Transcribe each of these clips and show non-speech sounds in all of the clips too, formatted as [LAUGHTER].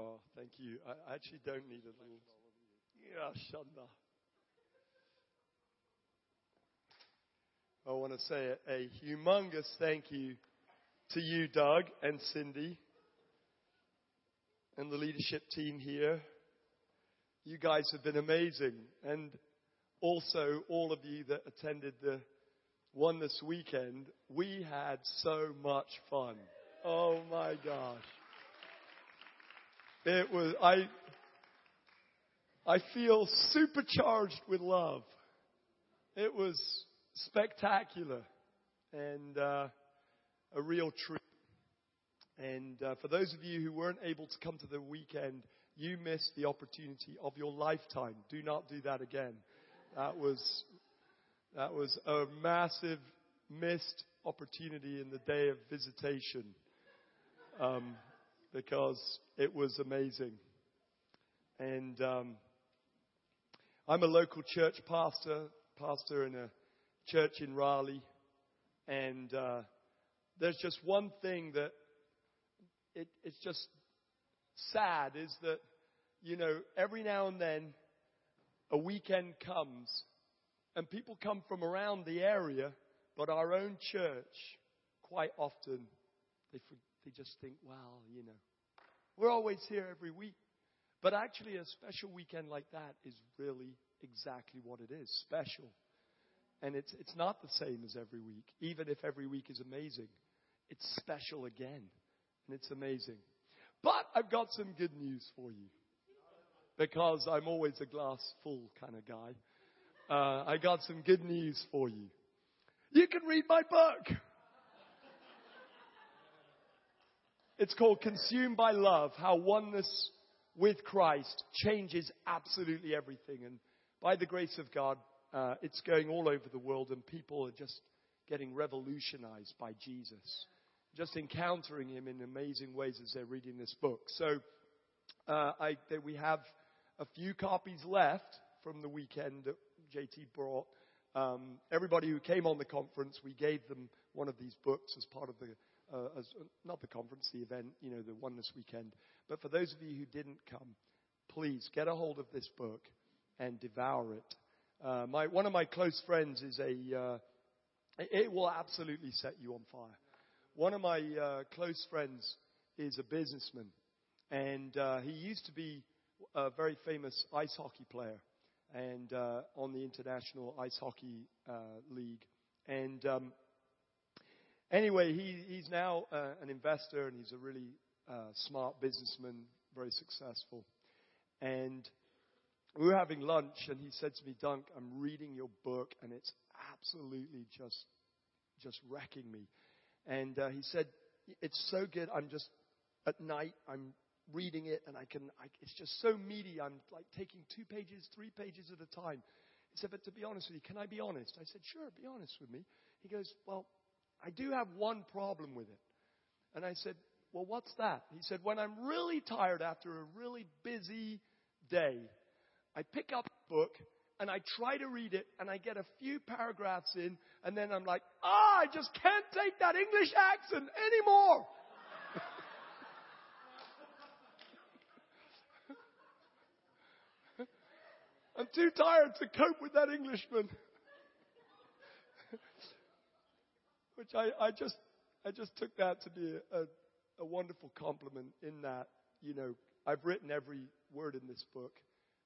Oh, thank you. I actually don't need a little. Yeah, Shanda. I want to say a, a humongous thank you to you, Doug and Cindy, and the leadership team here. You guys have been amazing. And also, all of you that attended the one this weekend, we had so much fun. Oh my gosh. It was, I, I feel supercharged with love. It was spectacular and uh, a real treat. And uh, for those of you who weren't able to come to the weekend, you missed the opportunity of your lifetime. Do not do that again. That was that was a massive missed opportunity in the day of visitation um, because it was amazing. And um, I'm a local church pastor, pastor in a church in Raleigh, and uh, there's just one thing that it, it's just sad is that you know every now and then a weekend comes and people come from around the area, but our own church quite often they they just think, well, you know, we're always here every week. But actually, a special weekend like that is really exactly what it is special. And it's, it's not the same as every week, even if every week is amazing. It's special again, and it's amazing. But I've got some good news for you because I'm always a glass full kind of guy. Uh, I got some good news for you. You can read my book. It's called Consumed by Love How Oneness with Christ Changes Absolutely Everything. And by the grace of God, uh, it's going all over the world, and people are just getting revolutionized by Jesus, just encountering Him in amazing ways as they're reading this book. So uh, I, we have a few copies left from the weekend that JT brought. Um, everybody who came on the conference, we gave them one of these books as part of the, uh, as, not the conference, the event, you know, the Oneness Weekend. But for those of you who didn't come, please get a hold of this book and devour it. Uh, my, one of my close friends is a, uh, it will absolutely set you on fire. One of my uh, close friends is a businessman, and uh, he used to be a very famous ice hockey player, and uh, on the international ice hockey league. And um, anyway, he, he's now an investor, and he's a really smart businessman, very successful. And we were having lunch, and he said to me, Dunk, I'm reading your book, and it's absolutely just, just wrecking me. And uh, he said, It's so good. I'm just, at night, I'm reading it, and I can, I, it's just so meaty. I'm like taking two pages, three pages at a time. He said, But to be honest with you, can I be honest? I said, Sure, be honest with me. He goes, Well, I do have one problem with it. And I said, Well, what's that? He said, When I'm really tired after a really busy day, I pick up a book and I try to read it and I get a few paragraphs in and then I'm like, ah, I just can't take that English accent anymore. [LAUGHS] I'm too tired to cope with that Englishman. Which I, I just, I just took that to be a, a wonderful compliment in that, you know, I've written every word in this book.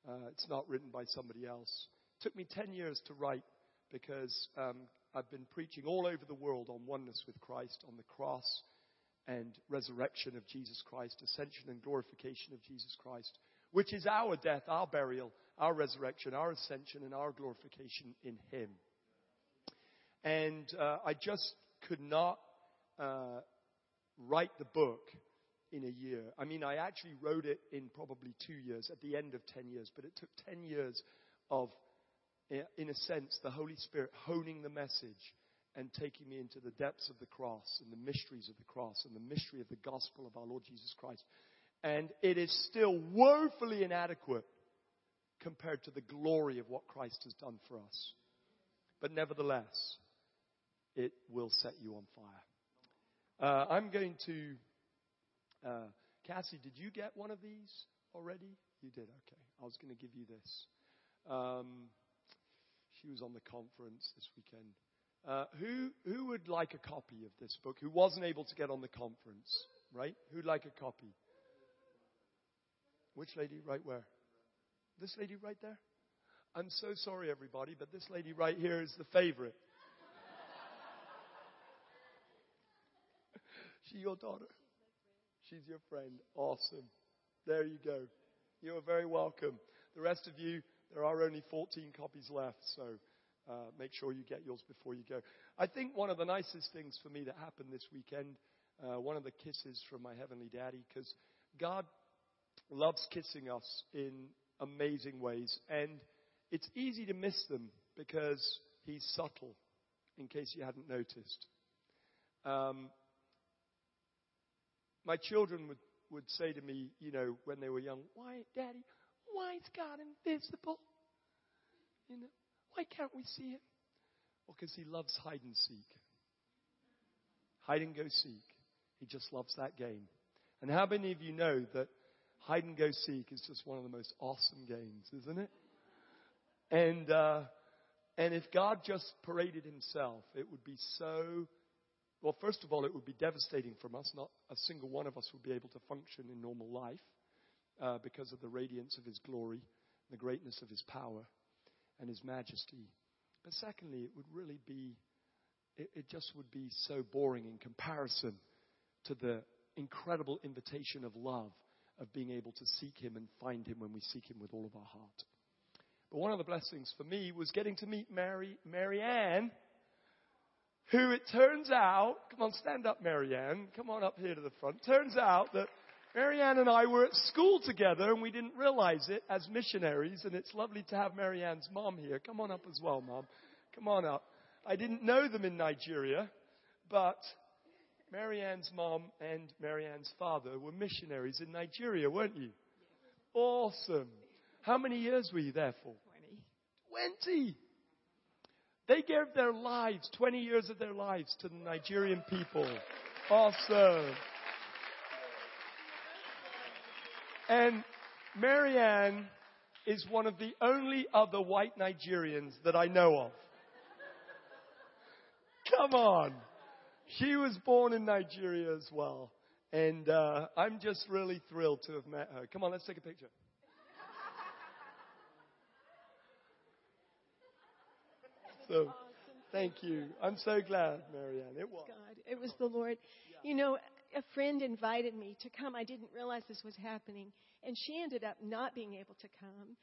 Uh, it's not written by somebody else. It took me 10 years to write because um, I've been preaching all over the world on oneness with Christ, on the cross and resurrection of Jesus Christ, ascension and glorification of Jesus Christ, which is our death, our burial, our resurrection, our ascension, and our glorification in Him. And uh, I just could not uh, write the book in a year. I mean, I actually wrote it in probably two years, at the end of 10 years, but it took 10 years of, in a sense, the Holy Spirit honing the message and taking me into the depths of the cross and the mysteries of the cross and the mystery of the gospel of our Lord Jesus Christ. And it is still woefully inadequate compared to the glory of what Christ has done for us. But nevertheless, it will set you on fire. Uh, I'm going to uh, Cassie, did you get one of these already? You did, okay. I was going to give you this. Um, she was on the conference this weekend. Uh, who, who would like a copy of this book who wasn't able to get on the conference, right? Who'd like a copy? Which lady? Right where? This lady right there? I'm so sorry, everybody, but this lady right here is the favorite. She your daughter? She's your friend. Awesome. There you go. You are very welcome. The rest of you, there are only 14 copies left, so uh, make sure you get yours before you go. I think one of the nicest things for me that happened this weekend, uh, one of the kisses from my heavenly daddy, because God loves kissing us in amazing ways, and it's easy to miss them because he's subtle, in case you hadn't noticed. Um, my children would, would say to me, you know, when they were young, why, Daddy, why is God invisible? You know, why can't we see him? Well, because he loves hide and seek. Hide and go seek. He just loves that game. And how many of you know that hide and go seek is just one of the most awesome games, isn't it? And uh, and if God just paraded Himself, it would be so. Well, first of all, it would be devastating for us. Not a single one of us would be able to function in normal life uh, because of the radiance of His glory, the greatness of His power, and His majesty. But secondly, it would really be. It, it just would be so boring in comparison to the incredible invitation of love of being able to seek Him and find Him when we seek Him with all of our heart. But one of the blessings for me was getting to meet Mary, Mary Ann, who it turns out, come on, stand up, Marianne. Come on up here to the front. Turns out that Marianne and I were at school together and we didn't realize it as missionaries, and it's lovely to have Marianne's mom here. Come on up as well, mom. Come on up. I didn't know them in Nigeria, but Marianne's mom and Marianne's father were missionaries in Nigeria, weren't you? Awesome. How many years were you there for? 20. 20. They gave their lives, 20 years of their lives to the Nigerian people. Awesome. And Marianne is one of the only other white Nigerians that I know of. Come on. She was born in Nigeria as well. And uh, I'm just really thrilled to have met her. Come on, let's take a picture. So, thank you. I'm so glad, Marianne. It was. God, it was the Lord. You know, a friend invited me to come. I didn't realize this was happening, and she ended up not being able to come.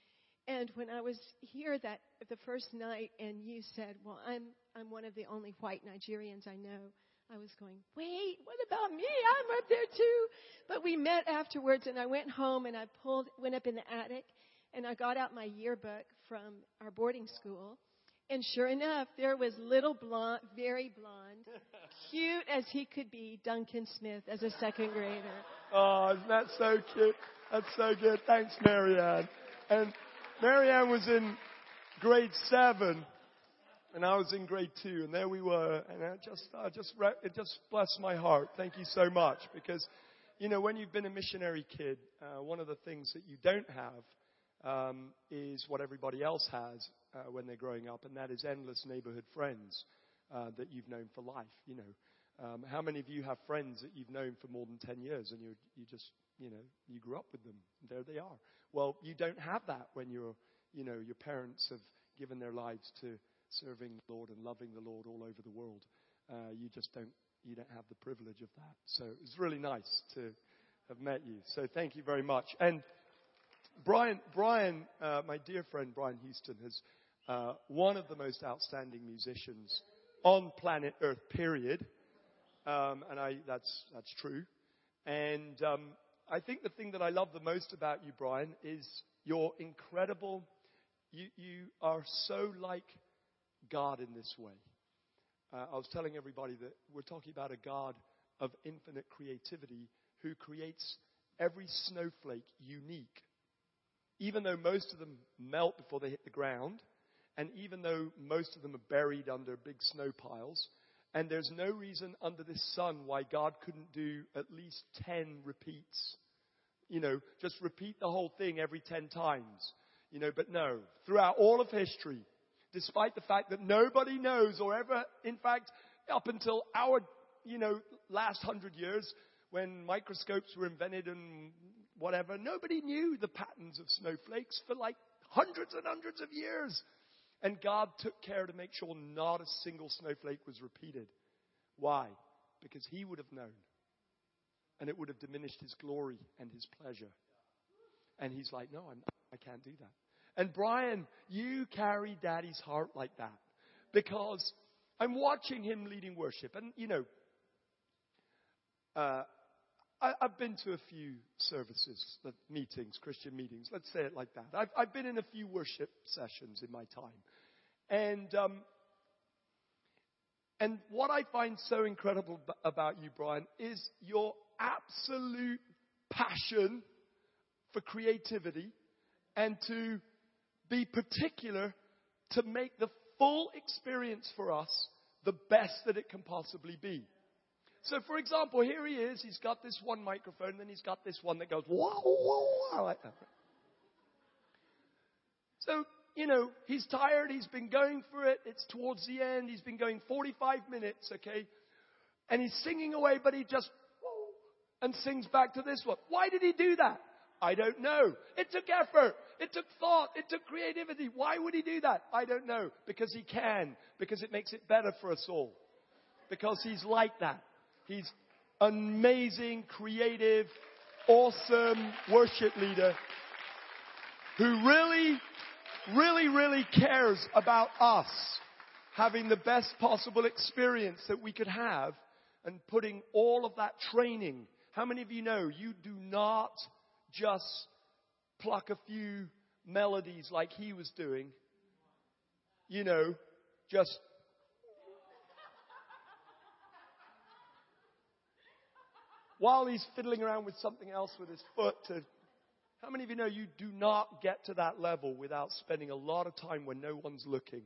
And when I was here that the first night, and you said, "Well, I'm I'm one of the only white Nigerians I know," I was going, "Wait, what about me? I'm up there too." But we met afterwards, and I went home and I pulled went up in the attic, and I got out my yearbook from our boarding school, and sure enough, there was little blonde, very blonde, [LAUGHS] cute as he could be, Duncan Smith as a second grader. Oh, isn't that so cute? That's so good. Thanks, Marianne. And Marianne was in grade seven, and I was in grade two, and there we were. And I just, I just, it just blessed my heart. Thank you so much, because, you know, when you've been a missionary kid, uh, one of the things that you don't have um, is what everybody else has uh, when they're growing up, and that is endless neighborhood friends uh, that you've known for life. You know, um, how many of you have friends that you've known for more than ten years, and you you just you know you grew up with them, there they are. Well, you don't have that when you're you know your parents have given their lives to serving the Lord and loving the Lord all over the world. Uh, you just don't you don't have the privilege of that. So it was really nice to have met you. So thank you very much. And Brian, Brian, uh, my dear friend Brian Houston, has uh, one of the most outstanding musicians on planet Earth. Period. Um, and I, that's that's true. And um, I think the thing that I love the most about you, Brian, is your incredible. You you are so like God in this way. Uh, I was telling everybody that we're talking about a God of infinite creativity who creates every snowflake unique even though most of them melt before they hit the ground, and even though most of them are buried under big snow piles, and there's no reason under this sun why God couldn't do at least 10 repeats you know, just repeat the whole thing every 10 times. You know, but no, throughout all of history, despite the fact that nobody knows or ever, in fact, up until our, you know, last hundred years, when microscopes were invented and whatever, nobody knew the patterns of snowflakes for like hundreds and hundreds of years. And God took care to make sure not a single snowflake was repeated. Why? Because He would have known. And it would have diminished His glory and His pleasure. And He's like, no, I'm, I can't do that. And Brian, you carry daddy's heart like that. Because I'm watching him leading worship. And, you know, uh, I, have been to a few services, meetings, Christian meetings. Let's say it like that. I've, I've been in a few worship sessions in my time. And, um, and what I find so incredible about you, Brian, is your absolute passion for creativity and to be particular to make the full experience for us the best that it can possibly be. So, for example, here he is. He's got this one microphone, then he's got this one that goes wow, wow, wow, like that. So, you know, he's tired. He's been going for it. It's towards the end. He's been going 45 minutes, okay? And he's singing away, but he just and sings back to this one. Why did he do that? I don't know. It took effort. It took thought. It took creativity. Why would he do that? I don't know. Because he can. Because it makes it better for us all. Because he's like that. He's amazing, creative, awesome worship leader who really, really, really cares about us having the best possible experience that we could have and putting all of that training. How many of you know you do not just pluck a few melodies like he was doing. You know, just. While he's fiddling around with something else with his foot to. How many of you know you do not get to that level without spending a lot of time when no one's looking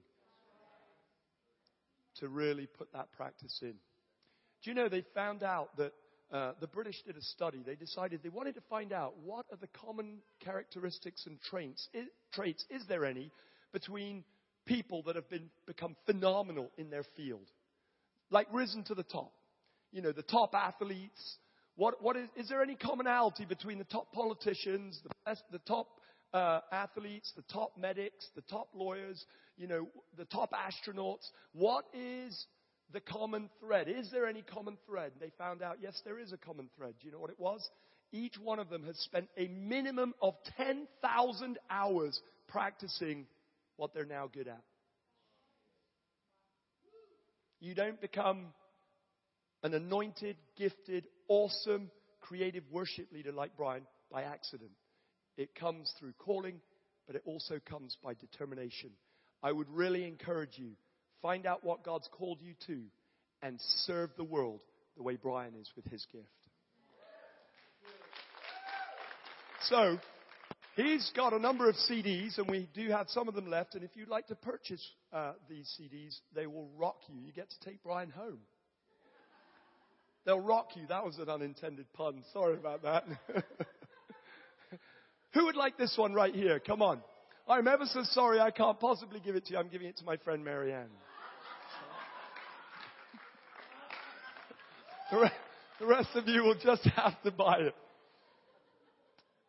to really put that practice in? Do you know they found out that uh, the British did a study. They decided they wanted to find out what are the common characteristics and traits, is, traits, is there any, between people that have been, become phenomenal in their field. Like risen to the top. You know, the top athletes. What, what is, is there any commonality between the top politicians, the, best, the top uh, athletes, the top medics, the top lawyers, you know, the top astronauts? What is the common thread. Is there any common thread? They found out, yes, there is a common thread. Do you know what it was? Each one of them has spent a minimum of 10,000 hours practicing what they're now good at. You don't become an anointed, gifted, awesome, creative worship leader like Brian by accident. It comes through calling, but it also comes by determination. I would really encourage you Find out what God's called you to and serve the world the way Brian is with his gift. So, he's got a number of CDs, and we do have some of them left. And if you'd like to purchase uh, these CDs, they will rock you. You get to take Brian home. They'll rock you. That was an unintended pun. Sorry about that. [LAUGHS] Who would like this one right here? Come on. I'm ever so sorry I can't possibly give it to you. I'm giving it to my friend Marianne. [LAUGHS] The rest of you will just have to buy it.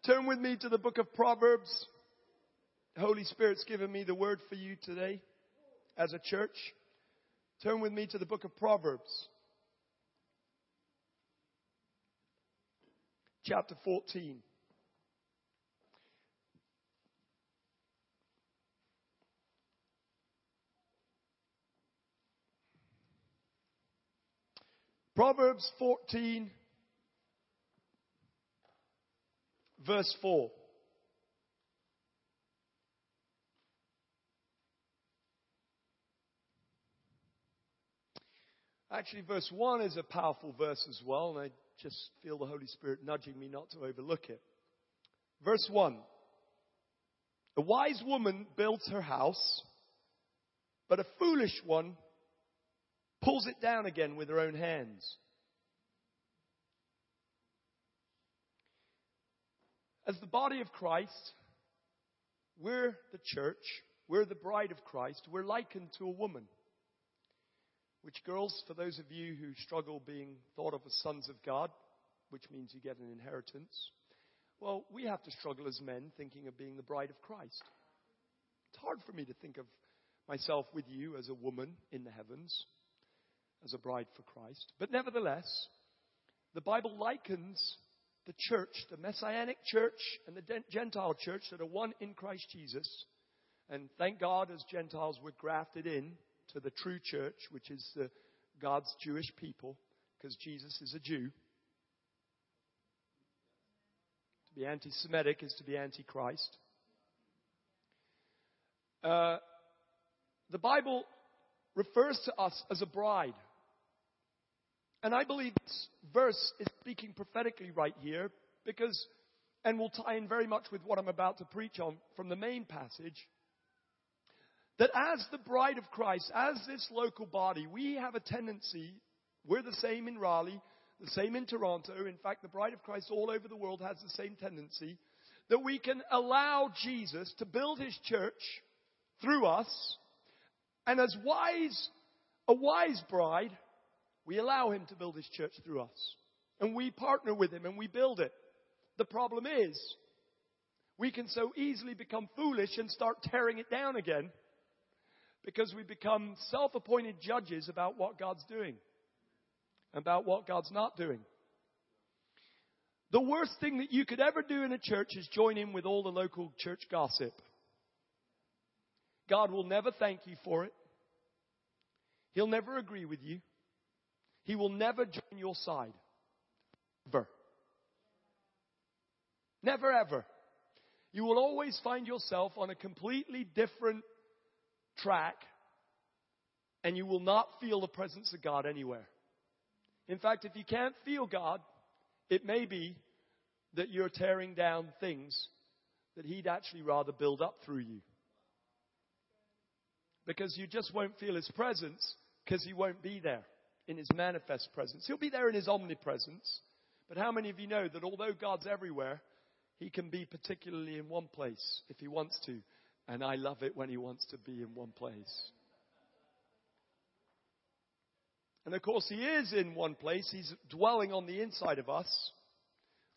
Turn with me to the book of Proverbs. The Holy Spirit's given me the word for you today as a church. Turn with me to the book of Proverbs. Chapter 14. Proverbs 14, verse 4. Actually, verse 1 is a powerful verse as well, and I just feel the Holy Spirit nudging me not to overlook it. Verse 1 A wise woman builds her house, but a foolish one pulls it down again with her own hands. As the body of Christ, we're the church, we're the bride of Christ, we're likened to a woman. Which, girls, for those of you who struggle being thought of as sons of God, which means you get an inheritance, well, we have to struggle as men thinking of being the bride of Christ. It's hard for me to think of myself with you as a woman in the heavens, as a bride for Christ. But nevertheless, the Bible likens the church, the Messianic church and the Gentile church that are one in Christ Jesus. And thank God, as Gentiles, we're grafted in to the true church, which is God's Jewish people, because Jesus is a Jew. To be anti Semitic is to be anti Christ. Uh, the Bible refers to us as a bride. And I believe this verse is speaking prophetically right here because, and will tie in very much with what I'm about to preach on from the main passage, that as the bride of Christ, as this local body, we have a tendency, we're the same in Raleigh, the same in Toronto, in fact, the bride of Christ all over the world has the same tendency, that we can allow Jesus to build his church through us, and as wise, a wise bride, we allow him to build his church through us. And we partner with him and we build it. The problem is, we can so easily become foolish and start tearing it down again because we become self appointed judges about what God's doing, about what God's not doing. The worst thing that you could ever do in a church is join in with all the local church gossip. God will never thank you for it. He'll never agree with you. He will never join your side. Ever. Never ever. You will always find yourself on a completely different track and you will not feel the presence of God anywhere. In fact, if you can't feel God, it may be that you're tearing down things that He'd actually rather build up through you. Because you just won't feel His presence because He won't be there in his manifest presence. He'll be there in his omnipresence. But how many of you know that although God's everywhere, he can be particularly in one place if he wants to? And I love it when he wants to be in one place. And of course, he is in one place. He's dwelling on the inside of us.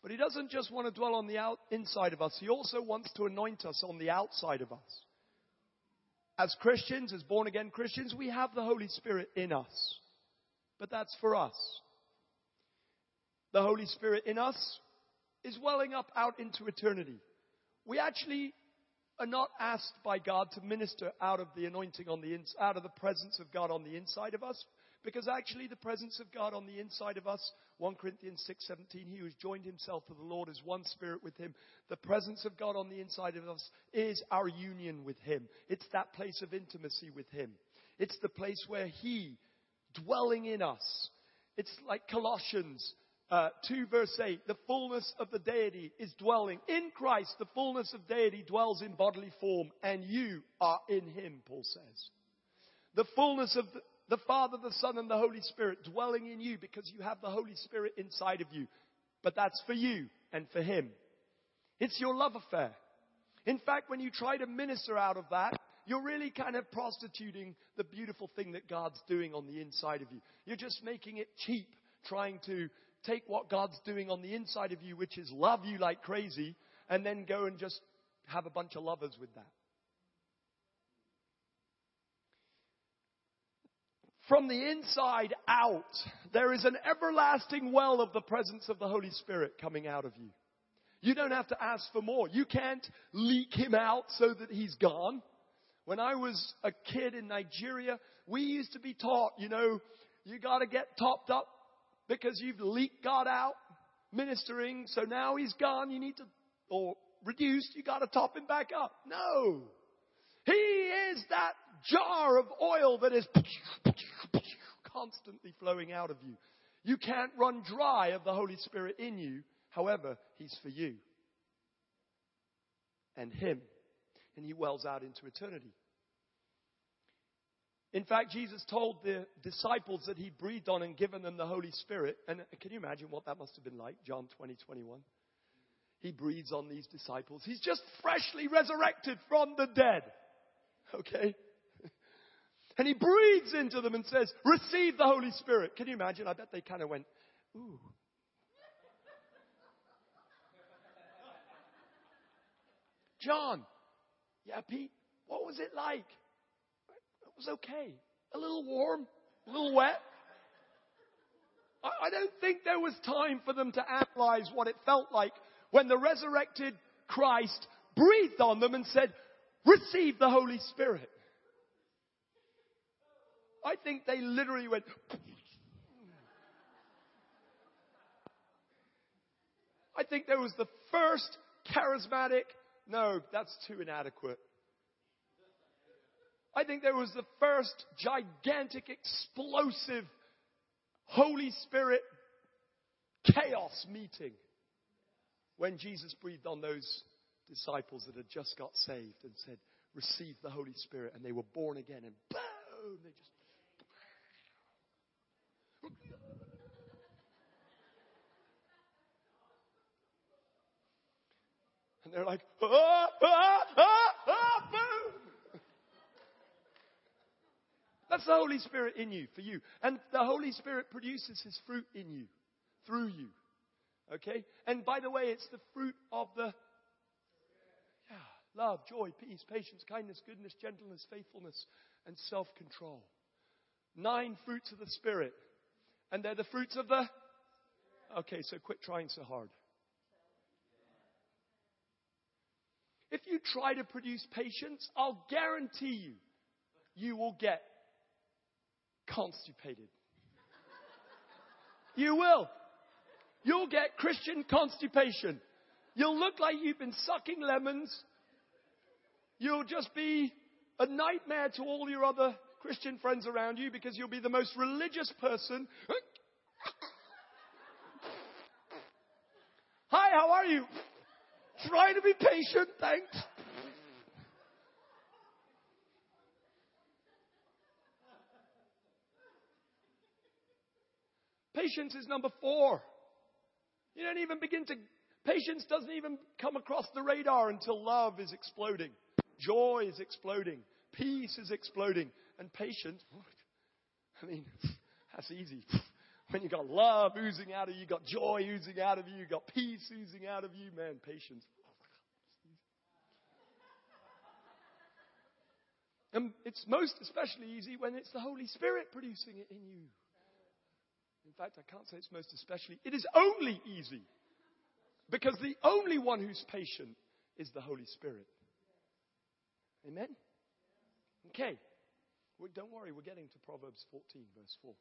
But he doesn't just want to dwell on the out, inside of us. He also wants to anoint us on the outside of us. As Christians, as born again Christians, we have the Holy Spirit in us but that's for us. The Holy Spirit in us is welling up out into eternity. We actually are not asked by God to minister out of the anointing on the ins- out of the presence of God on the inside of us because actually the presence of God on the inside of us 1 Corinthians 6:17 he who has joined himself to the Lord is one spirit with him. The presence of God on the inside of us is our union with him. It's that place of intimacy with him. It's the place where he dwelling in us. It's like Colossians uh, 2 verse 8. The fullness of the deity is dwelling. In Christ, the fullness of deity dwells in bodily form, and you are in him, Paul says. The fullness of the, the Father, the Son, and the Holy Spirit dwelling in you because you have the Holy Spirit inside of you. But that's for you and for him. It's your love affair. In fact, when you try to minister out of that, you're really kind of prostituting the beautiful thing that God's doing on the inside of you. You're just making it cheap, trying to take what God's doing on the inside of you, which is love you like crazy, and then go and just have a bunch of lovers with that. From the inside out, there is an everlasting well of the presence of the Holy Spirit coming out of you. You don't have to ask for more. You can't leak him out so that he's gone. When I was a kid in Nigeria, we used to be taught, you know, you gotta get topped up because you've leaked God out ministering, so now he's gone, you need to, or reduced, you gotta top him back up. No! He is that jar of oil that is constantly flowing out of you. You can't run dry of the Holy Spirit in you. However, He's for you and Him. And He wells out into eternity. In fact, Jesus told the disciples that he breathed on and given them the Holy Spirit. And can you imagine what that must have been like? John 20, 21. he breathes on these disciples. He's just freshly resurrected from the dead. Okay? [LAUGHS] And he breathes into them and says, Receive the Holy Spirit. Can you imagine? I bet they kind of went, Ooh. [LAUGHS] John, yeah, Pete, what was it like? Was okay. A little warm, a little wet. I don't think there was time for them to analyze what it felt like when the resurrected Christ breathed on them and said, receive the Holy Spirit. I think they literally went, [LAUGHS] I think there was the first charismatic, no, that's too inadequate. I think there was the first gigantic, explosive Holy Spirit chaos meeting when Jesus breathed on those disciples that had just got saved and said, Receive the Holy Spirit. And they were born again, and boom, they just. And they're like, ah, ah, ah, ah, boom. That's the Holy Spirit in you, for you. And the Holy Spirit produces His fruit in you, through you. Okay? And by the way, it's the fruit of the yeah, love, joy, peace, patience, kindness, goodness, gentleness, faithfulness, and self control. Nine fruits of the Spirit. And they're the fruits of the. Okay, so quit trying so hard. If you try to produce patience, I'll guarantee you, you will get constipated. You will. You'll get Christian constipation. You'll look like you've been sucking lemons. You'll just be a nightmare to all your other Christian friends around you because you'll be the most religious person. Hi, how are you? Try to be patient, thanks. Patience is number four. You don't even begin to, patience doesn't even come across the radar until love is exploding. Joy is exploding. Peace is exploding. And patience, I mean, [LAUGHS] that's easy. When you got love oozing out of you, you got joy oozing out of you, you got peace oozing out of you, man, patience. And it's most especially easy when it's the Holy Spirit producing it in you. In fact, I can't say it's most especially. It is only easy. Because the only one who's patient is the Holy Spirit. Amen? Okay. Well, don't worry, we're getting to Proverbs 14, verse 4.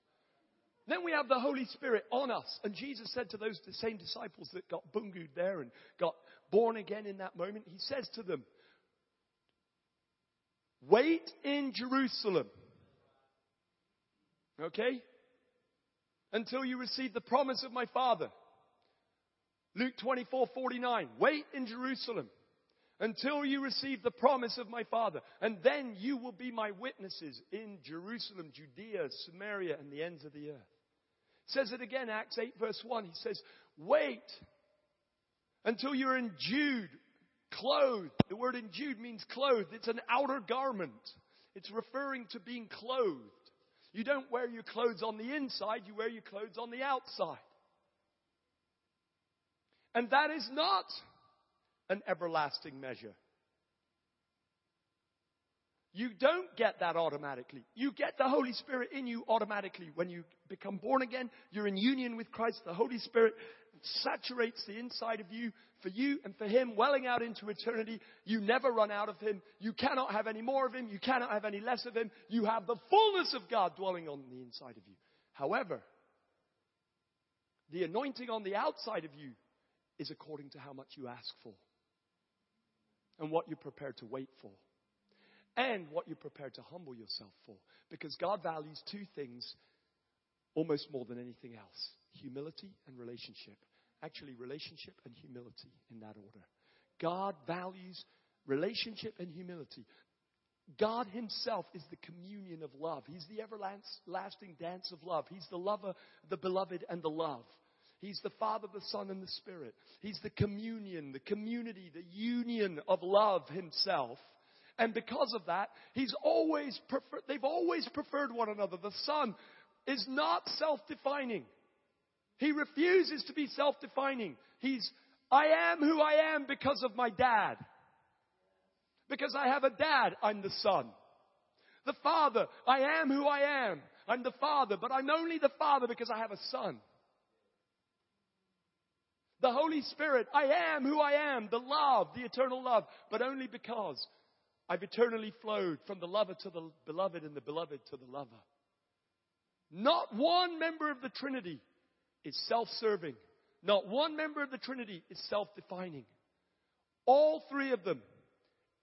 Then we have the Holy Spirit on us. And Jesus said to those same disciples that got bungued there and got born again in that moment, He says to them, Wait in Jerusalem. Okay? Until you receive the promise of my Father. Luke 24, 49. Wait in Jerusalem until you receive the promise of my Father. And then you will be my witnesses in Jerusalem, Judea, Samaria, and the ends of the earth. says it again, Acts 8, verse 1. He says, Wait until you're endued, clothed. The word endued means clothed. It's an outer garment. It's referring to being clothed. You don't wear your clothes on the inside, you wear your clothes on the outside. And that is not an everlasting measure. You don't get that automatically. You get the Holy Spirit in you automatically. When you become born again, you're in union with Christ. The Holy Spirit saturates the inside of you for you and for Him, welling out into eternity. You never run out of Him. You cannot have any more of Him. You cannot have any less of Him. You have the fullness of God dwelling on the inside of you. However, the anointing on the outside of you is according to how much you ask for and what you're prepared to wait for and what you're prepared to humble yourself for. Because God values two things almost more than anything else humility and relationship. Actually, relationship and humility in that order. God values relationship and humility. God Himself is the communion of love. He's the everlasting dance of love. He's the lover, the beloved, and the love. He's the Father, the Son, and the Spirit. He's the communion, the community, the union of love himself. And because of that, he's always prefer- they've always preferred one another. The Son is not self-defining. He refuses to be self-defining. He's, I am who I am because of my dad. Because I have a dad, I'm the son. The father, I am who I am. I'm the father, but I'm only the father because I have a son. The Holy Spirit, I am who I am, the love, the eternal love, but only because I've eternally flowed from the lover to the beloved and the beloved to the lover. Not one member of the Trinity is self-serving. Not one member of the Trinity is self-defining. All three of them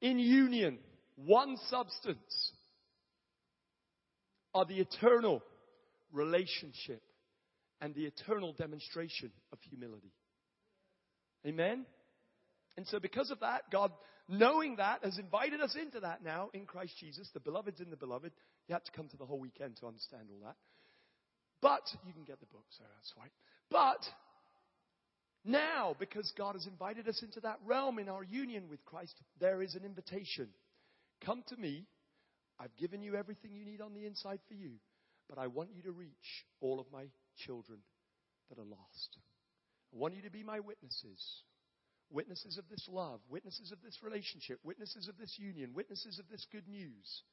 in union, one substance, are the eternal relationship and the eternal demonstration of humility. Amen? And so, because of that, God, knowing that, has invited us into that now in Christ Jesus. The beloved's in the beloved. You have to come to the whole weekend to understand all that. But, you can get the book, so that's right. But, now, because God has invited us into that realm in our union with Christ, there is an invitation. Come to me. I've given you everything you need on the inside for you, but I want you to reach all of my children that are lost. I want you to be my witnesses. Witnesses of this love, witnesses of this relationship, witnesses of this union, witnesses of this good news.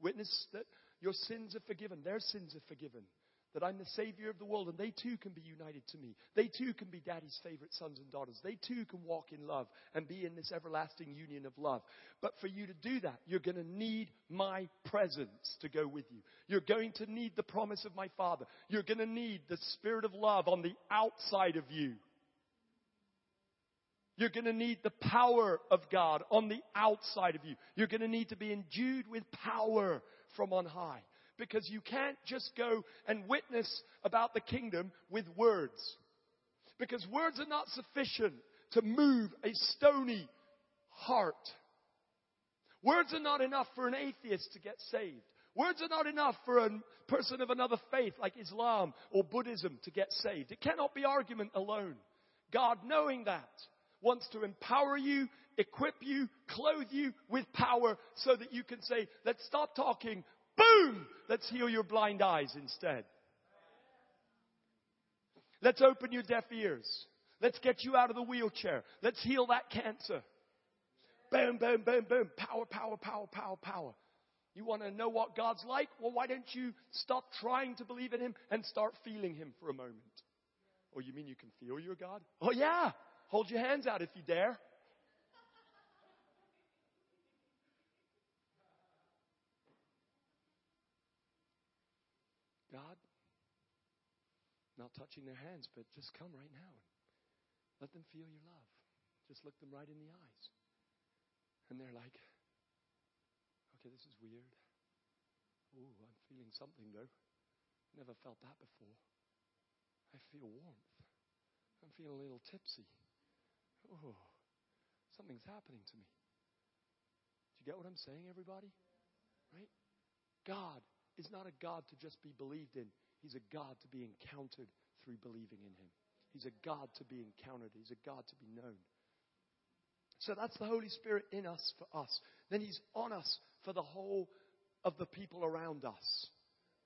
Witness that your sins are forgiven, their sins are forgiven, that I'm the Savior of the world, and they too can be united to me. They too can be Daddy's favorite sons and daughters. They too can walk in love and be in this everlasting union of love. But for you to do that, you're going to need my presence to go with you. You're going to need the promise of my Father. You're going to need the Spirit of love on the outside of you. You're going to need the power of God on the outside of you. You're going to need to be endued with power from on high because you can't just go and witness about the kingdom with words. Because words are not sufficient to move a stony heart. Words are not enough for an atheist to get saved. Words are not enough for a person of another faith like Islam or Buddhism to get saved. It cannot be argument alone. God, knowing that, wants to empower you, equip you, clothe you with power so that you can say, let's stop talking, Boom! Let's heal your blind eyes instead. Let's open your deaf ears. Let's get you out of the wheelchair. Let's heal that cancer. Boom, boom, boom, boom. Power, power, power, power, power. You want to know what God's like? Well, why don't you stop trying to believe in Him and start feeling Him for a moment? Oh, you mean you can feel your God? Oh, yeah. Hold your hands out if you dare. God, not touching their hands, but just come right now and let them feel your love. Just look them right in the eyes. And they're like, okay, this is weird. Ooh, I'm feeling something though. Never felt that before. I feel warmth. I'm feeling a little tipsy. Oh, something's happening to me. Do you get what I'm saying, everybody? Right? God is not a God to just be believed in. He's a God to be encountered through believing in Him. He's a God to be encountered. He's a God to be known. So that's the Holy Spirit in us for us. Then He's on us for the whole of the people around us,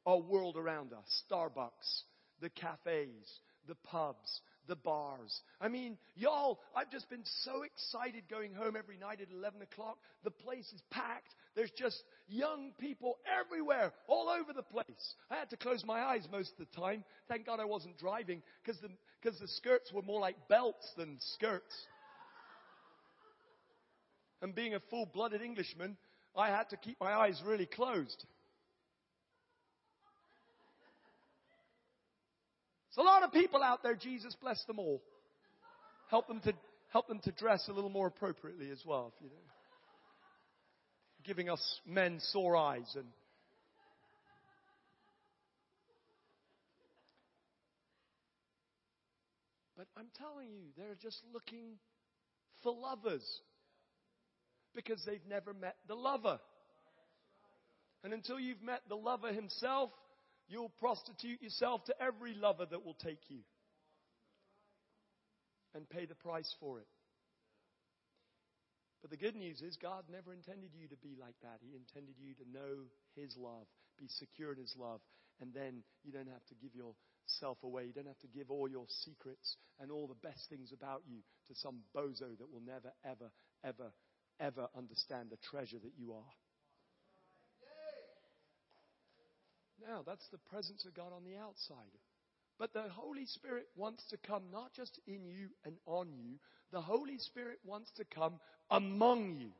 our world around us, Starbucks, the cafes, the pubs, the bars. I mean, y'all, I've just been so excited going home every night at 11 o'clock. The place is packed. There's just young people everywhere, all over the place. I had to close my eyes most of the time. Thank God I wasn't driving because the, cause the skirts were more like belts than skirts. And being a full blooded Englishman, I had to keep my eyes really closed. There's a lot of people out there. Jesus bless them all. Help them to help them to dress a little more appropriately as well. If you know. Giving us men sore eyes and But I'm telling you, they're just looking for lovers because they've never met the lover. And until you've met the lover himself, You'll prostitute yourself to every lover that will take you. and pay the price for it. But the good news is, God never intended you to be like that. He intended you to know His love, be secure in His love, and then you don't have to give yourself away. You don't have to give all your secrets and all the best things about you to some bozo that will never, ever, ever, ever understand the treasure that you are. Now, that's the presence of God on the outside. But the Holy Spirit wants to come not just in you and on you, the Holy Spirit wants to come among you.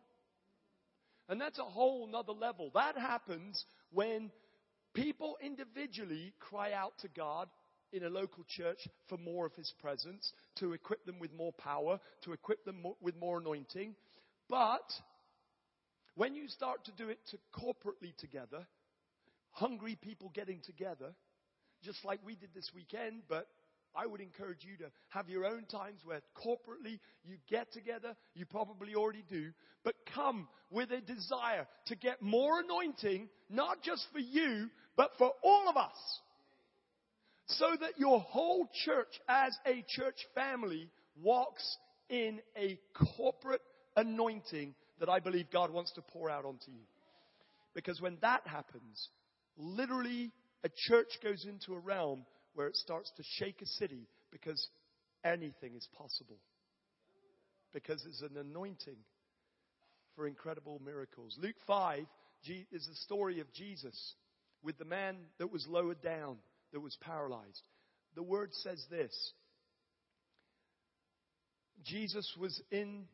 And that's a whole nother level. That happens when people individually cry out to God in a local church for more of His presence, to equip them with more power, to equip them with more anointing. But when you start to do it to corporately together, hungry people getting together, just like we did this weekend, but I would encourage you to have your own times where corporately you get together. You probably already do. But come with a desire to get more anointing, not just for you, but for all of us. So that your whole church as a church family walks in a corporate anointing that I believe God wants to pour out onto you. Because when that happens, literally a church goes into a realm where it starts to shake a city because anything is possible. Because it's an anointing for incredible miracles. Luke 5 is the story of Jesus with the man that was lowered down, that was paralyzed. The word says this Jesus was in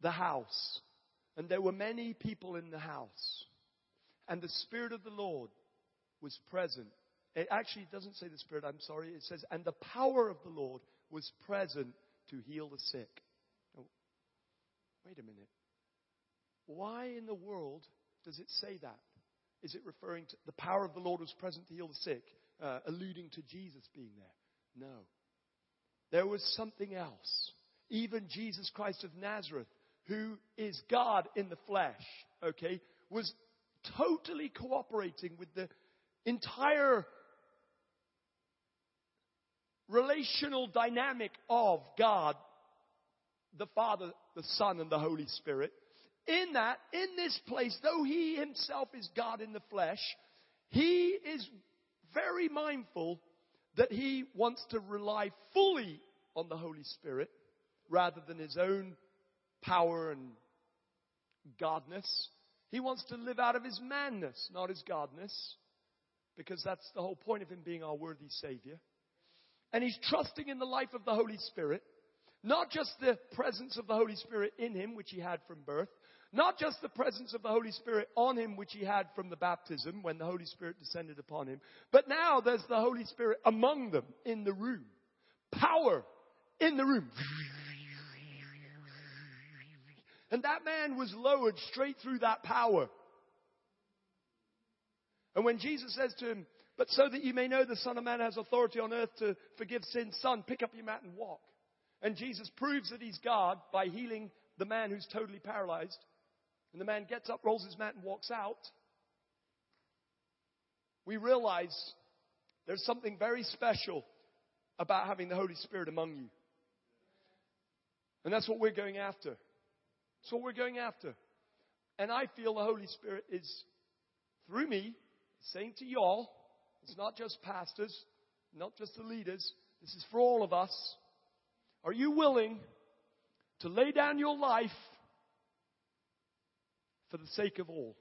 the house, and there were many people in the house. And the Spirit of the Lord was present. It actually doesn't say the Spirit, I'm sorry. It says, and the power of the Lord was present to heal the sick. Wait a minute. Why in the world does it say that? Is it referring to the power of the Lord was present to heal the sick, uh, alluding to Jesus being there? No. There was something else. Even Jesus Christ of Nazareth, who is God in the flesh, okay, was totally cooperating with the entire relational dynamic of God, the Father, the Son, and the Holy Spirit. In that, in this place, though He Himself is God in the flesh, He is very mindful that He wants to rely fully on the Holy Spirit rather than His own power and godness. He wants to live out of His manness, not His godness because that's the whole point of him being our worthy Savior. And he's trusting in the life of the Holy Spirit, not just the presence of the Holy Spirit in him, which he had from birth, not just the presence of the Holy Spirit on him, which he had from the baptism when the Holy Spirit descended upon him, but now there's the Holy Spirit among them in the room. Power in the room. And that man was lowered straight through that power. And when Jesus says to him, But so that you may know the Son of Man has authority on earth to forgive sins, son, pick up your mat and walk. And Jesus proves that he's God by healing the man who's totally paralyzed. And the man gets up, rolls his mat, and walks out. We realize there's something very special about having the Holy Spirit among you. And that's what we're going after. That's what we're going after. And I feel the Holy Spirit is, through me, saying to y'all, it's not just pastors, not just the leaders, this is for all of us. Are you willing to lay down your life for the sake of all?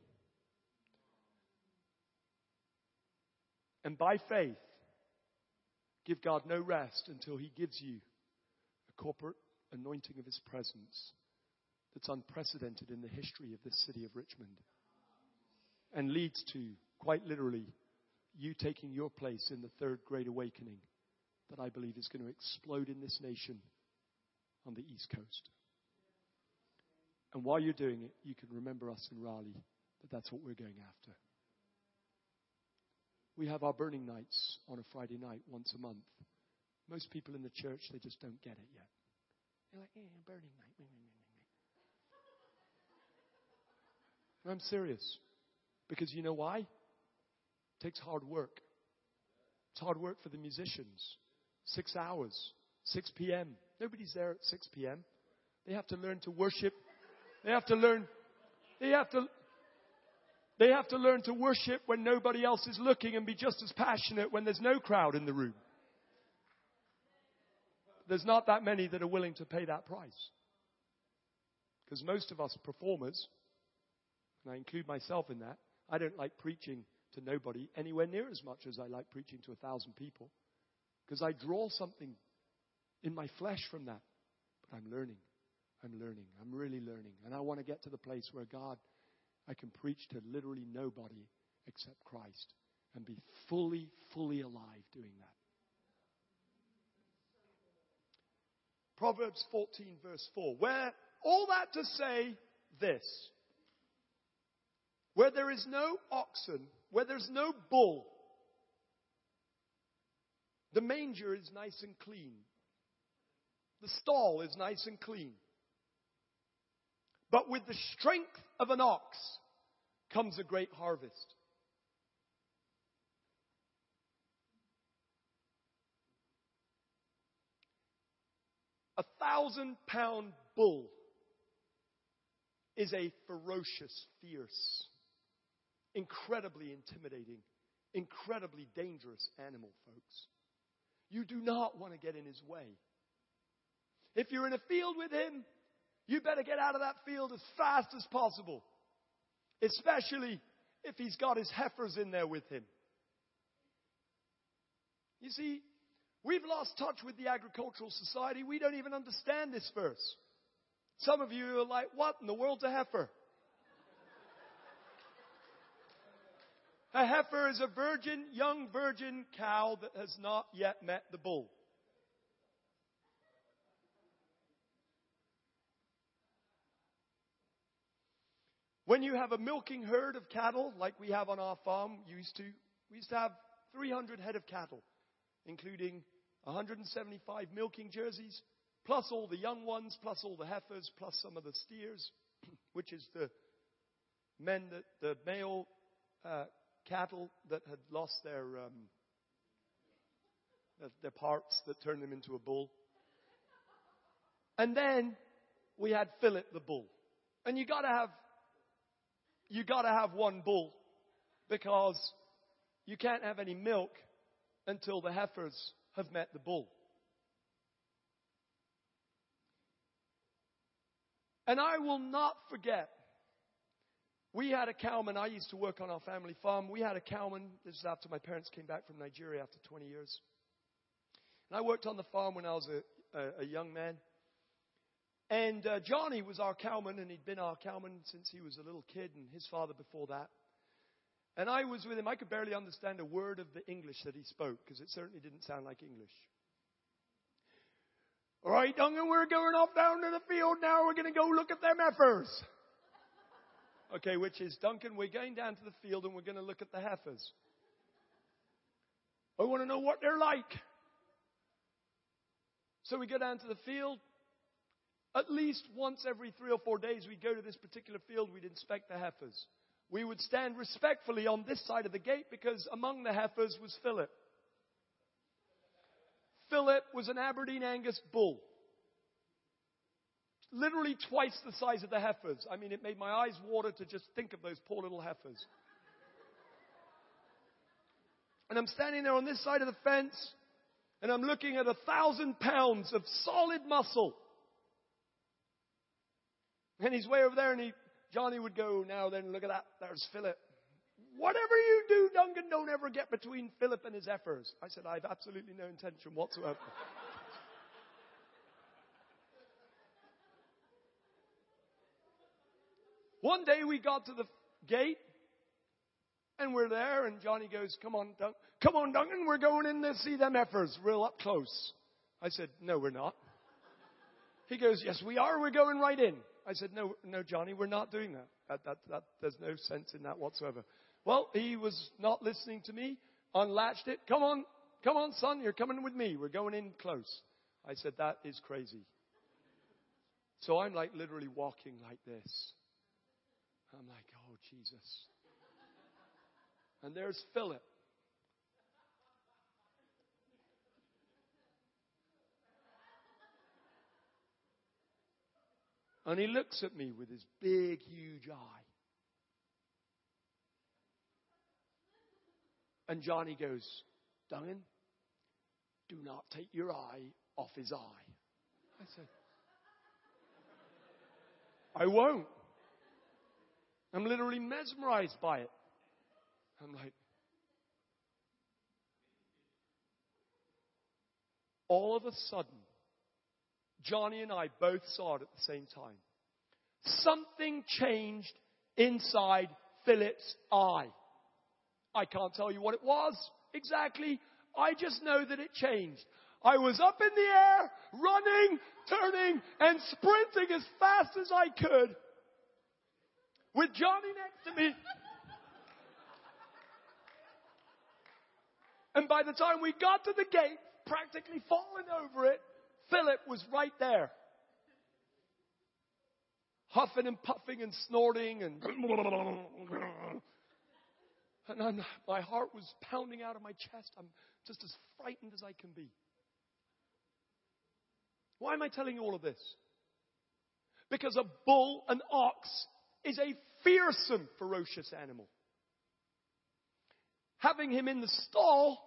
And by faith, give God no rest until He gives you a corporate anointing of His presence that's unprecedented in the history of this city of Richmond and leads to quite literally, you taking your place in the third great awakening that I believe is going to explode in this nation on the East Coast. And while you're doing it, you can remember us in Raleigh that that's what we're going after. We have our burning nights on a Friday night once a month. Most people in the church, they just don't get it yet. They're like, yeah, burning night. I'm serious. Because you know why? It takes hard work. It's hard work for the musicians. Six hours, 6 p.m. Nobody's there at 6 p.m. They have to learn to worship. They have to learn. They have to. They have to learn to worship when nobody else is looking and be just as passionate when there's no crowd in the room. There's not that many that are willing to pay that price. Because most of us performers, and I include myself in that, I don't like preaching to nobody anywhere near as much as I like preaching to a thousand people. Because I draw something in my flesh from that. But I'm learning. I'm learning. I'm really learning. And I want to get to the place where God, I can preach to literally nobody except Christ and be fully, fully alive doing that. Proverbs 14, verse 4. Where, all that to say this. Where there is no oxen, where there's no bull, the manger is nice and clean. The stall is nice and clean. But with the strength of an ox comes a great harvest. A thousand pound bull is a ferocious, fierce, incredibly intimidating, incredibly dangerous animal, folks. You do not want to get in his way. If you're in a field with him, you better get out of that field as fast as possible. Especially if he's got his heifers in there with him. You see, we've lost touch with the agricultural society. We don't even understand this verse. Some of you are like, what in the world's a heifer? A heifer is a virgin, young virgin cow that has not yet met the bull. When you have a milking herd of cattle, like we have on our farm, used to, we used to have 300 head of cattle, including 175 milking jerseys, plus all the young ones, plus all the heifers, plus some of the steers, [CLEARS THROAT] which is the men that the male uh, cattle that had lost their um, their parts that turned them into a bull. And then we had Philip the bull. And you gotta have you got to have one bull because you can't have any milk until the heifers have met the bull. And I will not forget, we had a cowman. I used to work on our family farm. We had a cowman. This is after my parents came back from Nigeria after 20 years. And I worked on the farm when I was a, a, a young man. And uh, Johnny was our cowman, and he'd been our cowman since he was a little kid, and his father before that. And I was with him. I could barely understand a word of the English that he spoke, because it certainly didn't sound like English. All right, Duncan, we're going off down to the field now. We're going to go look at them heifers. Okay, which is, Duncan, we're going down to the field and we're going to look at the heifers. I want to know what they're like. So we go down to the field. At least once every three or four days, we'd go to this particular field, we'd inspect the heifers. We would stand respectfully on this side of the gate because among the heifers was Philip. Philip was an Aberdeen Angus bull. Literally twice the size of the heifers. I mean, it made my eyes water to just think of those poor little heifers. And I'm standing there on this side of the fence, and I'm looking at a thousand pounds of solid muscle. And he's way over there, and he, Johnny would go, now then, look at that, there's Philip. Whatever you do, Duncan, don't ever get between Philip and his heifers. I said, I have absolutely no intention whatsoever. One day we got to the gate, and we're there, and Johnny goes, Come on, Duncan, come on, Duncan, we're going in to see them heifers real up close. I said, No, we're not. He goes, Yes, we are. We're going right in. I said, no, no, Johnny, we're not doing that. That, that, that. There's no sense in that whatsoever. Well, he was not listening to me, unlatched it. Come on, come on, son, you're coming with me. We're going in close. I said, that is crazy. So I'm like literally walking like this. I'm like, oh, Jesus. and there's Philip. And he looks at me with his big, huge eye. And Johnny goes, Duncan, do not take your eye off his eye. I said, I won't. I'm literally mesmerized by it. I'm like, all of a sudden, Johnny and I both saw it at the same time. Something changed inside Philip's eye. I can't tell you what it was exactly. I just know that it changed. I was up in the air, running, turning, and sprinting as fast as I could with Johnny next to me. And by the time we got to the gate, practically falling over it, Philip was right there. Huffing and puffing and snorting and. And I'm, my heart was pounding out of my chest. I'm just as frightened as I can be. Why am I telling you all of this? Because a bull, an ox, is a fearsome, ferocious animal. Having him in the stall,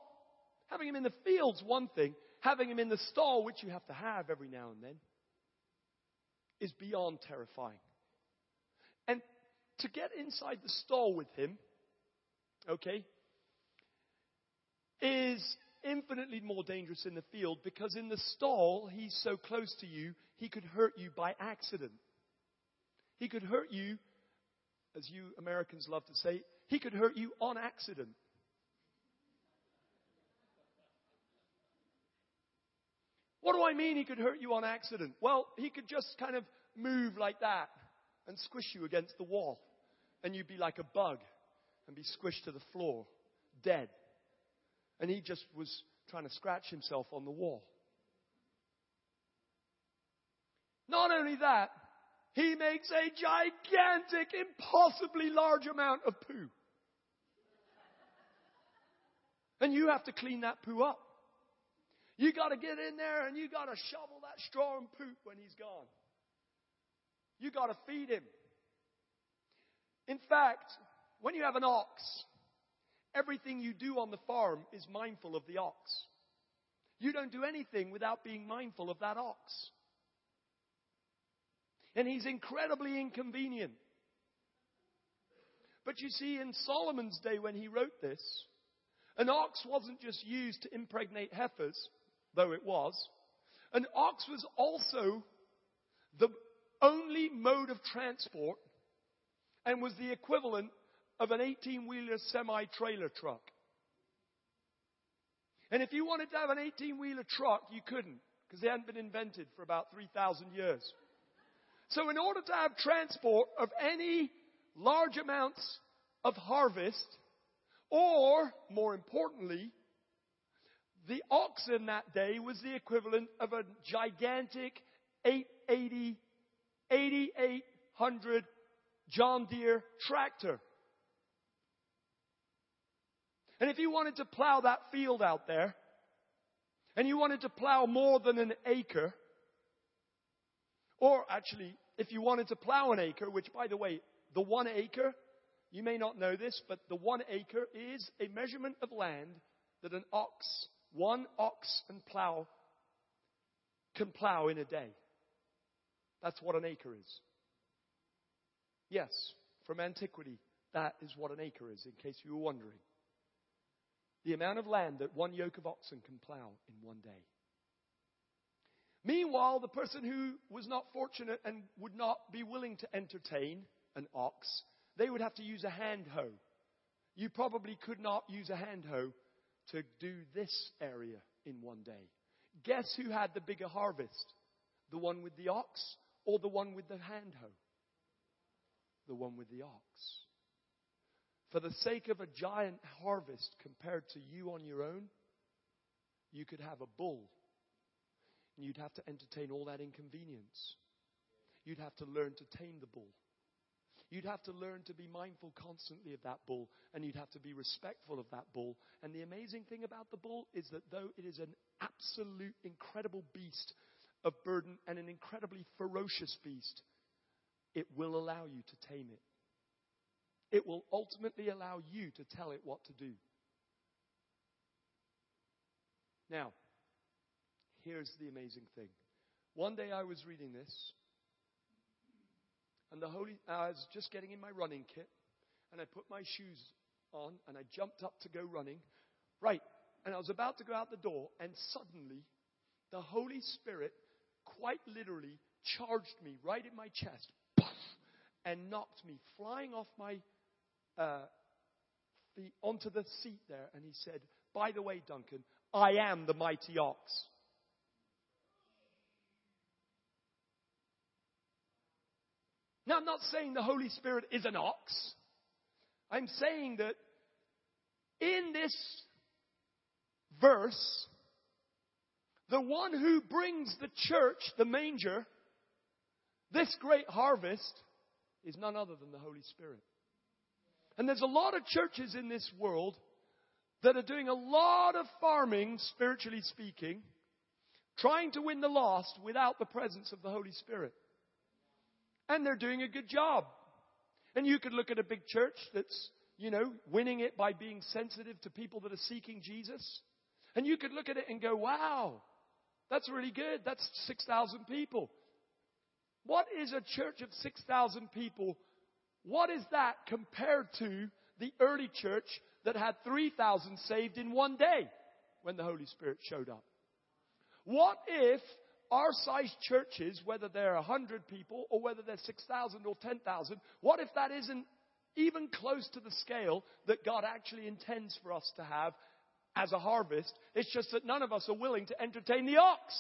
having him in the field's one thing. Having him in the stall, which you have to have every now and then, is beyond terrifying. And to get inside the stall with him, okay, is infinitely more dangerous in the field because in the stall, he's so close to you, he could hurt you by accident. He could hurt you, as you Americans love to say, he could hurt you on accident. What do I mean he could hurt you on accident? Well, he could just kind of move like that and squish you against the wall. And you'd be like a bug and be squished to the floor, dead. And he just was trying to scratch himself on the wall. Not only that, he makes a gigantic, impossibly large amount of poo. And you have to clean that poo up. You got to get in there and you got to shovel that straw and poop when he's gone. You got to feed him. In fact, when you have an ox, everything you do on the farm is mindful of the ox. You don't do anything without being mindful of that ox. And he's incredibly inconvenient. But you see, in Solomon's day when he wrote this, an ox wasn't just used to impregnate heifers, though it was. An ox was also the only mode of transport and was the equivalent of an 18 wheeler semi trailer truck. And if you wanted to have an 18 wheeler truck, you couldn't because they hadn't been invented for about 3,000 years. So, in order to have transport of any large amounts of harvest, or more importantly, the oxen that day was the equivalent of a gigantic 880, 8800 John Deere tractor. And if you wanted to plow that field out there, and you wanted to plow more than an acre, or actually, if you wanted to plow an acre, which by the way, the one acre, you may not know this, but the one acre is a measurement of land that an ox one ox and plow can plow in a day. That's what an acre is. Yes, from antiquity, that is what an acre is, in case you were wondering. The amount of land that one yoke of oxen can plow in one day. Meanwhile, the person who was not fortunate and would not be willing to entertain an ox, they would have to use a hand hoe. You probably could not use a hand hoe to do this area in one day. Guess who had the bigger harvest? The one with the ox or the one with the hand hoe? The one with the ox. For the sake of a giant harvest compared to you on your own, you could have a bull. You'd have to entertain all that inconvenience. You'd have to learn to tame the bull. You'd have to learn to be mindful constantly of that bull, and you'd have to be respectful of that bull. And the amazing thing about the bull is that though it is an absolute incredible beast of burden and an incredibly ferocious beast, it will allow you to tame it. It will ultimately allow you to tell it what to do. Now, here's the amazing thing. One day I was reading this, and the Holy, I was just getting in my running kit, and I put my shoes on, and I jumped up to go running. Right, and I was about to go out the door, and suddenly the Holy Spirit quite literally charged me right in my chest, and knocked me flying off my uh, feet onto the seat there. And he said, By the way, Duncan, I am the mighty ox. Now, I'm not saying the Holy Spirit is an ox. I'm saying that in this verse, the one who brings the church, the manger, this great harvest, is none other than the Holy Spirit. And there's a lot of churches in this world that are doing a lot of farming, spiritually speaking, trying to win the lost without the presence of the Holy Spirit. And they're doing a good job. And you could look at a big church that's, you know, winning it by being sensitive to people that are seeking Jesus. And you could look at it and go, wow, that's really good. That's 6,000 people. What is a church of 6,000 people? What is that compared to the early church that had 3,000 saved in one day when the Holy Spirit showed up? What if our size churches, whether they're 100 people or whether they're 6,000 or 10,000, what if that isn't even close to the scale that God actually intends for us to have as a harvest? It's just that none of us are willing to entertain the ox.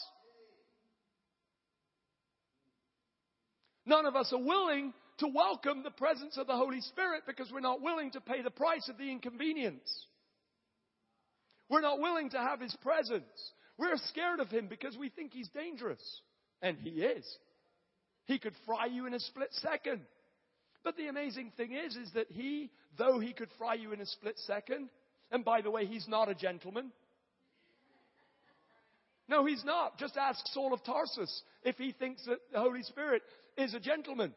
None of us are willing to welcome the presence of the Holy Spirit because we're not willing to pay the price of the inconvenience. We're not willing to have His presence. We're scared of Him because we think He's dangerous. And He is. He could fry you in a split second. But the amazing thing is, is that He, though He could fry you in a split second, and by the way, He's not a gentleman. No, He's not. Just ask Saul of Tarsus if he thinks that the Holy Spirit is a gentleman.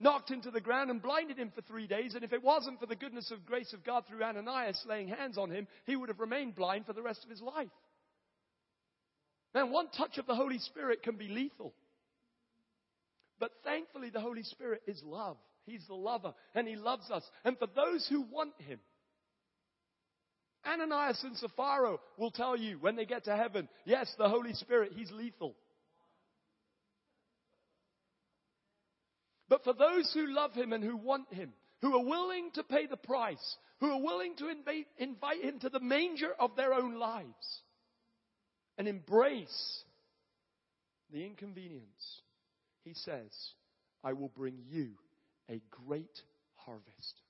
Knocked him to the ground and blinded him for three days. And if it wasn't for the goodness of grace of God through Ananias laying hands on him, he would have remained blind for the rest of his life. Man, one touch of the Holy Spirit can be lethal. But thankfully, the Holy Spirit is love. He's the lover, and He loves us. And for those who want Him, Ananias and Sapphira will tell you when they get to heaven, yes, the Holy Spirit, He's lethal. But for those who love him and who want him, who are willing to pay the price, who are willing to invite, invite him to the manger of their own lives and embrace the inconvenience, he says, I will bring you a great harvest.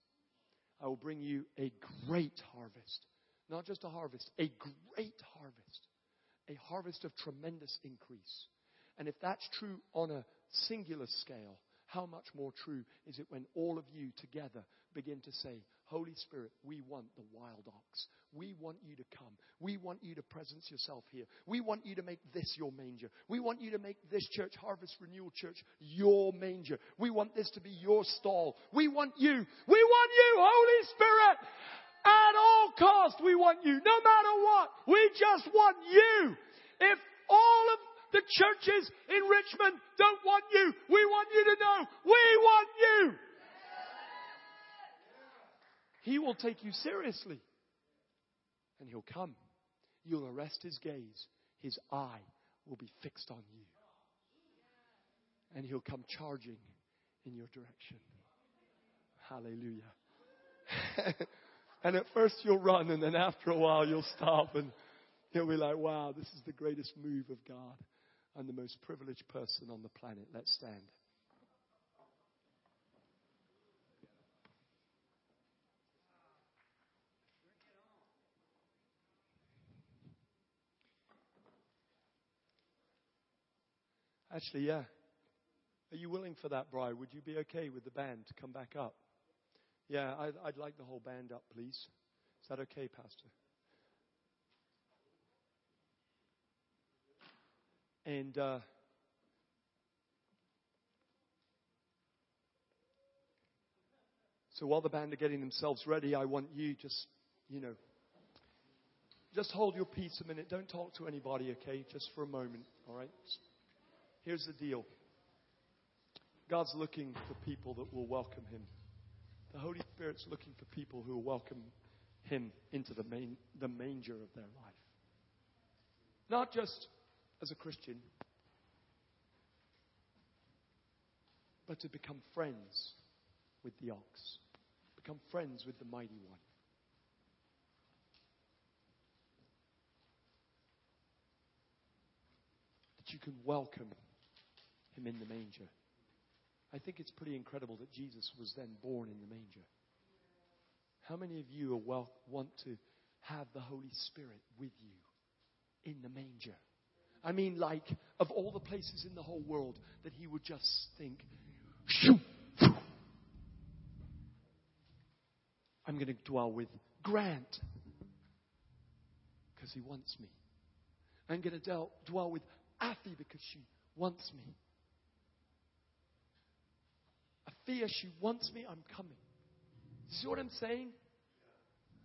I will bring you a great harvest. Not just a harvest, a great harvest. A harvest of tremendous increase. And if that's true on a singular scale, how much more true is it when all of you together begin to say, Holy Spirit, we want the wild ox. We want you to come. We want you to presence yourself here. We want you to make this your manger. We want you to make this church, Harvest Renewal Church, your manger. We want this to be your stall. We want you. We want you, Holy Spirit. At all cost, we want you. No matter what. We just want you. If all of the churches in Richmond don't want you. We want you to know we want you. He will take you seriously. And he'll come. You'll arrest his gaze. His eye will be fixed on you. And he'll come charging in your direction. Hallelujah. [LAUGHS] and at first you'll run, and then after a while you'll stop, and you'll be like, wow, this is the greatest move of God. I'm the most privileged person on the planet. Let's stand. Actually, yeah. Are you willing for that, Bri? Would you be okay with the band to come back up? Yeah, I'd, I'd like the whole band up, please. Is that okay, Pastor? And uh, So while the band are getting themselves ready, I want you just, you know, just hold your peace a minute. Don't talk to anybody, okay? Just for a moment, all right? Here's the deal God's looking for people that will welcome Him. The Holy Spirit's looking for people who will welcome Him into the, main, the manger of their life. Not just as a Christian, but to become friends with the ox, become friends with the mighty one. That you can welcome him in the manger. I think it's pretty incredible that Jesus was then born in the manger. How many of you well, want to have the Holy Spirit with you in the manger? I mean, like, of all the places in the whole world, that he would just think, Shoo, I'm going to dwell with Grant because he wants me. I'm going to dwell with Afi because she wants me. Afia, she wants me, I'm coming. You See what I'm saying?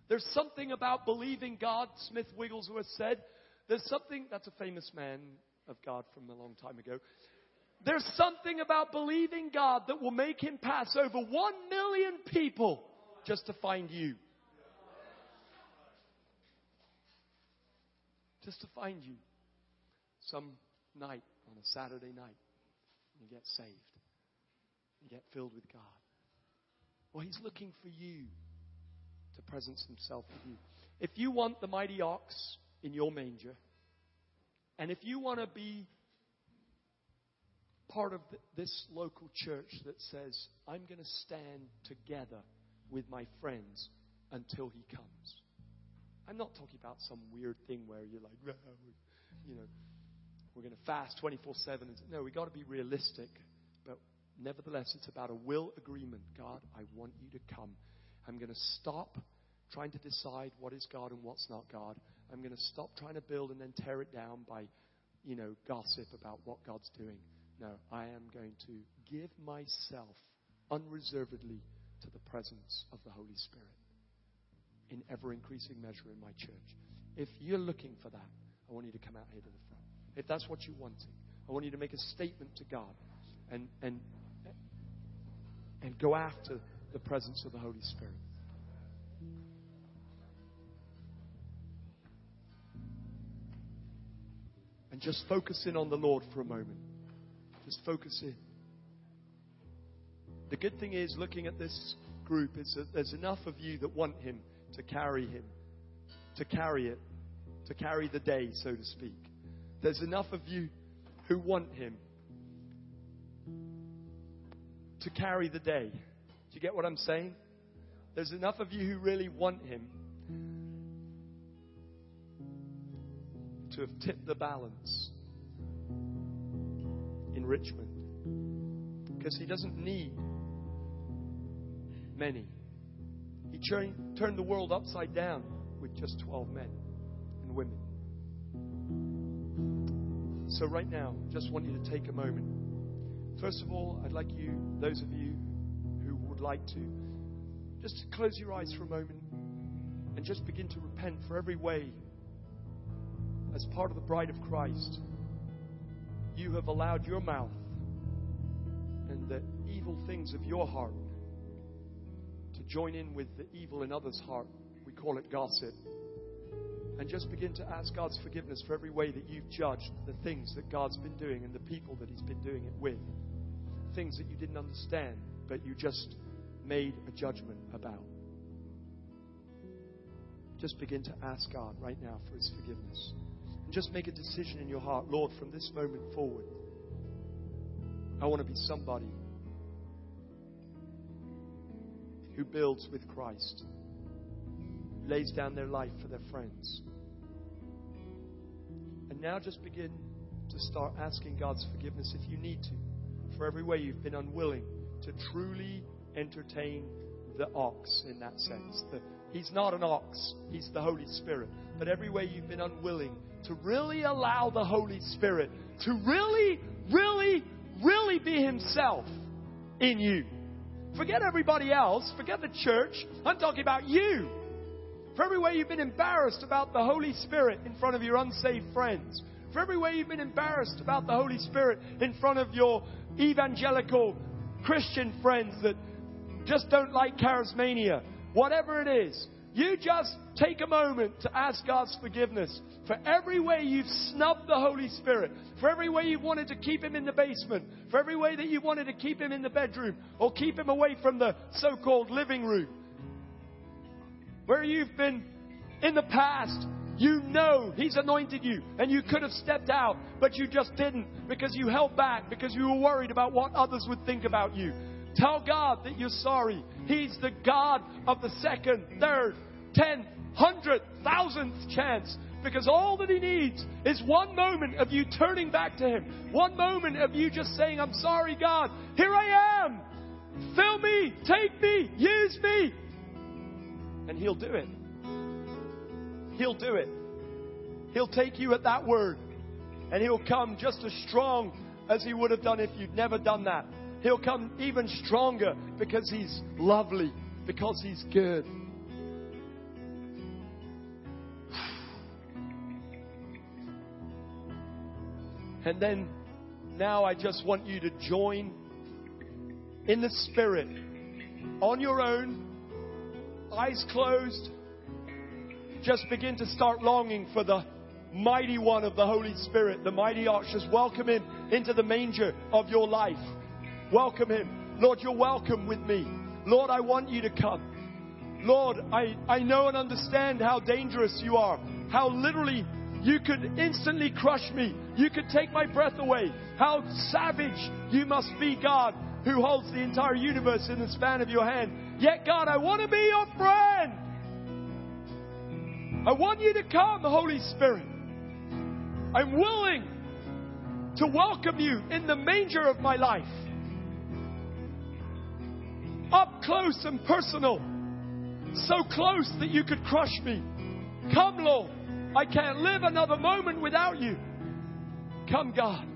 There's something about believing God, Smith Wigglesworth said. There's something, that's a famous man of God from a long time ago. There's something about believing God that will make him pass over one million people just to find you. Just to find you some night on a Saturday night. You get saved. You get filled with God. Well, He's looking for you to presence Himself with you. If you want the mighty ox in your manger, and if you want to be part of this local church that says, I'm going to stand together with my friends until he comes. I'm not talking about some weird thing where you're like, [LAUGHS] you know, we're going to fast 24 7. No, we've got to be realistic. Nevertheless, it's about a will agreement. God, I want you to come. I'm going to stop trying to decide what is God and what's not God. I'm going to stop trying to build and then tear it down by, you know, gossip about what God's doing. No, I am going to give myself unreservedly to the presence of the Holy Spirit in ever increasing measure in my church. If you're looking for that, I want you to come out here to the front. If that's what you're wanting, I want you to make a statement to God and, and, and go after the presence of the Holy Spirit. And just focus in on the Lord for a moment. Just focus in. The good thing is, looking at this group, is that there's enough of you that want Him to carry Him, to carry it, to carry the day, so to speak. There's enough of you who want Him to carry the day. Do you get what I'm saying? There's enough of you who really want Him to have tipped the balance in Richmond. Because He doesn't need many. He turned the world upside down with just 12 men and women. So, right now, just want you to take a moment. First of all, I'd like you, those of you who would like to, just to close your eyes for a moment and just begin to repent for every way, as part of the bride of Christ, you have allowed your mouth and the evil things of your heart to join in with the evil in others' heart. We call it gossip. And just begin to ask God's forgiveness for every way that you've judged the things that God's been doing and the people that He's been doing it with. Things that you didn't understand, but you just made a judgment about. Just begin to ask God right now for His forgiveness. And just make a decision in your heart Lord, from this moment forward, I want to be somebody who builds with Christ, lays down their life for their friends. And now just begin to start asking God's forgiveness if you need to, for every way you've been unwilling to truly entertain the ox in that sense. The, he's not an ox, he's the Holy Spirit. But every way you've been unwilling to really allow the Holy Spirit to really, really, really be Himself in you Forget everybody else. Forget the church. I'm talking about you. For every way you've been embarrassed about the Holy Spirit in front of your unsaved friends. For every way you've been embarrassed about the Holy Spirit in front of your evangelical Christian friends that just don't like charismania. Whatever it is, you just take a moment to ask God's forgiveness for every way you've snubbed the Holy Spirit, for every way you've wanted to keep him in the basement, for every way that you wanted to keep him in the bedroom or keep him away from the so called living room. Where you've been in the past, you know He's anointed you and you could have stepped out, but you just didn't because you held back, because you were worried about what others would think about you. Tell God that you're sorry. He's the God of the second, third, tenth, hundred, thousandth chance. Because all that He needs is one moment of you turning back to Him. One moment of you just saying, I'm sorry, God. Here I am. Fill me. Take me. Use me. And He'll do it. He'll do it. He'll take you at that word. And He'll come just as strong as He would have done if you'd never done that. He'll come even stronger because He's lovely, because He's good. [SIGHS] And then now I just want you to join in the Spirit on your own, eyes closed. Just begin to start longing for the mighty one of the Holy Spirit, the mighty arch. Just welcome him into the manger of your life. Welcome him. Lord, you're welcome with me. Lord, I want you to come. Lord, I, I know and understand how dangerous you are, how literally you could instantly crush me. You could take my breath away. How savage you must be, God, who holds the entire universe in the span of your hand. Yet, God, I want to be your friend. I want you to come, Holy Spirit. I'm willing to welcome you in the manger of my life. Up close and personal. So close that you could crush me. Come, Lord. I can't live another moment without you. Come, God.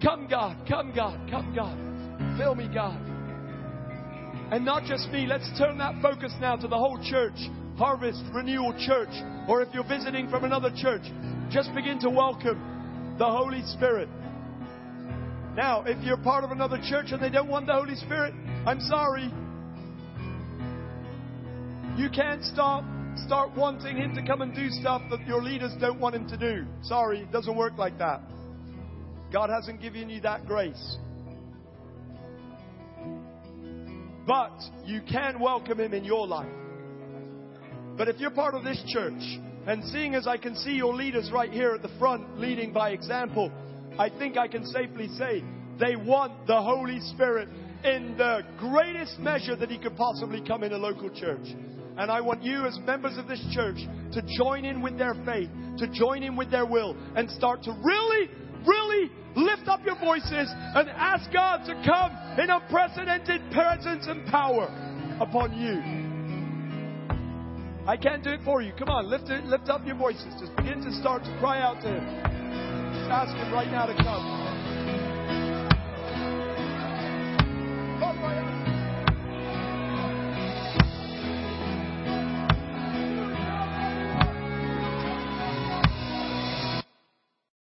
Come, God. Come, God. Come, God. Fill me, God. And not just me. Let's turn that focus now to the whole church. Harvest Renewal Church. Or if you're visiting from another church, just begin to welcome the Holy Spirit. Now, if you're part of another church and they don't want the Holy Spirit, I'm sorry. You can't stop start wanting him to come and do stuff that your leaders don't want him to do. Sorry, it doesn't work like that. God hasn't given you that grace. But you can welcome him in your life. But if you're part of this church, and seeing as I can see your leaders right here at the front leading by example, I think I can safely say they want the Holy Spirit in the greatest measure that he could possibly come in a local church. And I want you, as members of this church, to join in with their faith, to join in with their will, and start to really, really lift up your voices and ask God to come in unprecedented presence and power upon you. I can't do it for you. Come on, lift it, lift up your voices. Just begin to start to cry out to Him. Just ask Him right now to come.